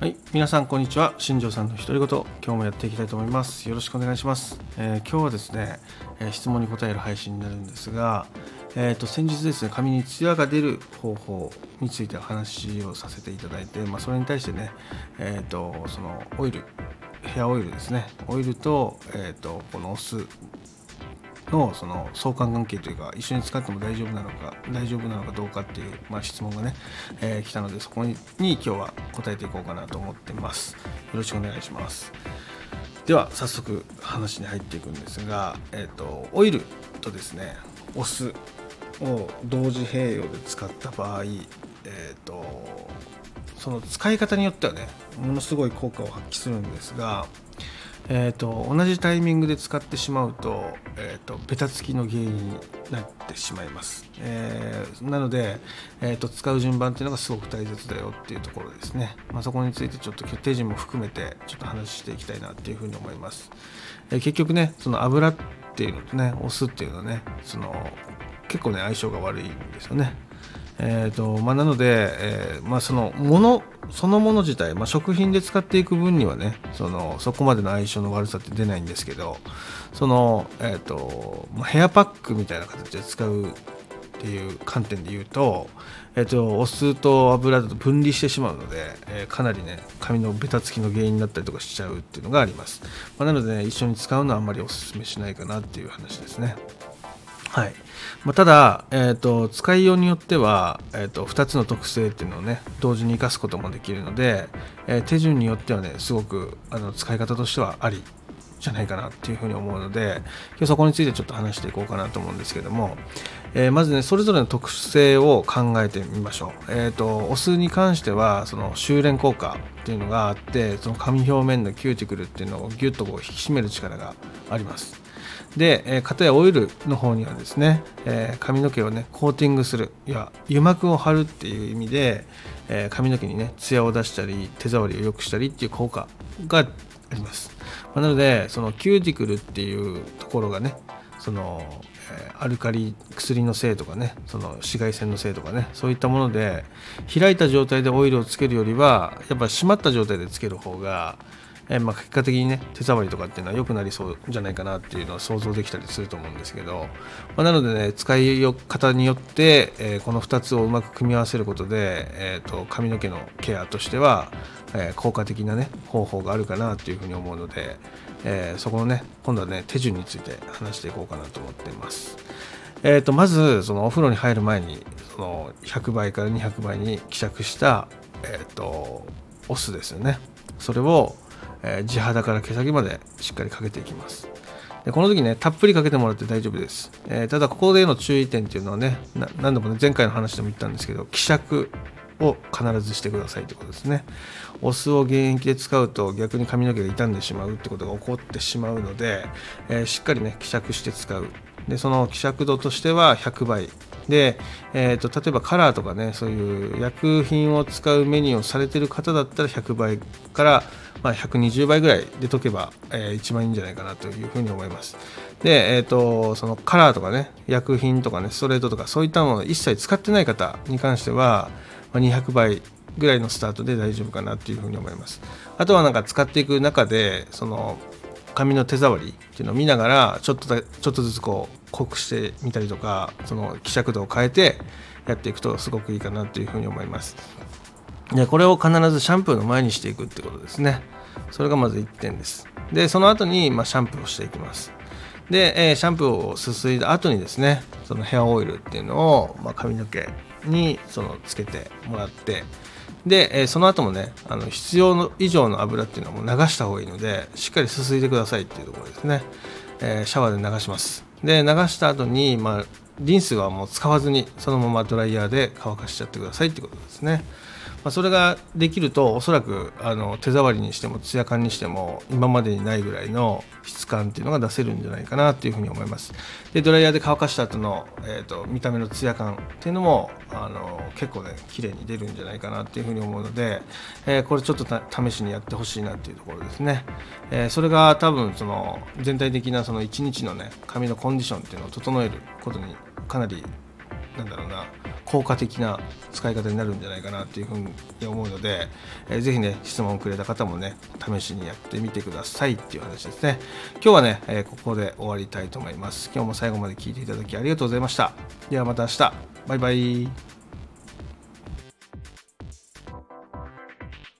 はい、皆さんこんにちは。新庄さんの独り言、今日もやっていきたいと思います。よろしくお願いします。えー今日はですね、えー質問に答える配信になるんですが、えー、と先日ですね、髪にツヤが出る方法についてお話をさせていただいて、まあ、それに対してね、えー、とそのオイル、ヘアオイルですね、オイルと,、えー、とこのお酢のその相関関係というか一緒に使っても大丈夫なのか大丈夫なのかどうかっていう、まあ、質問がね、えー来たのでそこに今日は答えていこうかなと思ってます。よろしくお願いします。では早速話に入っていくんですが、えー、とオイルとですねお酢を同時併用で使った場合、えー、とその使い方によってはねものすごい効果を発揮するんですがえー、と同じタイミングで使ってしまうと,、えー、とベタつきの原因になってしまいます、えーなので、えー、と使う順番っていうのがすごく大切だよっていうところですね、まあ、そこについてちょっと決定順も含めてちょっと話していきたいなっていうふうに思います、えー結局ねその油っていうのとねお酢っていうのはねその結構ね相性が悪いんですよね。えーとまあ、なので、えーまあ、そのものそのもの自体、まあ、食品で使っていく分にはねそのそこまでの相性の悪さって出ないんですけどその、えーとまあ、ヘアパックみたいな形で使うっていう観点で言うと,、えー、とお酢と油だと分離してしまうので、えーかなりね髪のベタつきの原因になったりとかしちゃうっていうのがあります、まあ、なので、ね、一緒に使うのはあんまりお勧めしないかなっていう話ですね。はい。まあ、ただ、えー、と使いようによっては、えー、と2つの特性っていうのをね同時に生かすこともできるので、えー手順によってはねすごくあの使い方としてはありじゃないかなっていうふうに思うので今日そこについてちょっと話していこうかなと思うんですけども、えーまずねそれぞれの特性を考えてみましょう、えー、とお酢に関してはその収れん効果っていうのがあってその髪表面のキューティクルっていうのをギュッとこう引き締める力があります。で、えー、片やオイルの方にはですね、えー髪の毛をねコーティングするいや油膜を張るっていう意味で、えー髪の毛にねツヤを出したり手触りを良くしたりっていう効果があります、まあなのでそのキューティクルっていうところがねその、えアルカリ薬のせいとかねその紫外線のせいとかねそういったもので開いた状態でオイルをつけるよりはやっぱ締まった状態でつける方がえーまあ、結果的にね手触りとかっていうのは良くなりそうじゃないかなっていうのは想像できたりすると思うんですけど、まあ、なのでね使い方によって、えーこの2つをうまく組み合わせることで、えー、と髪の毛のケアとしては、えー効果的なね方法があるかなっていうふうに思うので、えそこのね今度はね手順について話していこうかなと思っています。えー、とまずそのお風呂に入る前にその100倍から200倍に希釈した、えー、とお酢ですよねそれを、え地肌から毛先までしっかりかけていきます。でこの時ねたっぷりかけてもらって大丈夫です、えーただここでの注意点っていうのはね何度もね前回の話でも言ったんですけど希釈を必ずしてくださいってことですね。お酢を原液で使うと逆に髪の毛が傷んでしまうってことが起こってしまうので、えーしっかりね希釈して使う。でその希釈度としては100倍。で、えー、と例えばカラーとかねそういう薬品を使うメニューをされてる方だったら100倍から、まあ、120倍ぐらいで溶けば、えー一番いいんじゃないかなというふうに思います。で、えー、とそのカラーとかね薬品とかねストレートとかそういったものを一切使ってない方に関しては、まあ、200倍ぐらいのスタートで大丈夫かなっていうふうに思います。あとはなんか使っていく中でその髪の手触りっていうのを見ながらちょっとちょっとずつこう濃くしてみたりとかその希釈度を変えてやっていくとすごくいいかなというふうに思います。でこれを必ずシャンプーの前にしていくってことですね。それがまず1点です。でその後にまあシャンプーをしていきます。で、えーシャンプーをすすいだ後にですねそのヘアオイルっていうのを、まあ、髪の毛にそのつけてもらってで、えーその後もねあの必要の以上の油っていうのはもう流した方がいいのでしっかりすすいでくださいっていうところですね、えーシャワーで流します。で流した後にまあリンスはもう使わずにそのままドライヤーで乾かしちゃってくださいってことですね。まあ、それができるとおそらくあの手触りにしてもツヤ感にしても今までにないぐらいの質感っていうのが出せるんじゃないかなっていうふうに思います。でドライヤーで乾かした後の、えー、と見た目のツヤ感っていうのもあの結構ね綺麗に出るんじゃないかなっていうふうに思うので、えーこれちょっと試しにやってほしいなっていうところですね、えーそれが多分その全体的なその1日のね髪のコンディションっていうのを整えることにかなりなんだろうな効果的な使い方になるんじゃないかなというふうに思うので、えー、ぜひね質問をくれた方もね試しにやってみてくださいっていう話ですね。今日はね、えー、ここで終わりたいと思います。今日も最後まで聞いていただきありがとうございました。ではまた明日。バイバイ。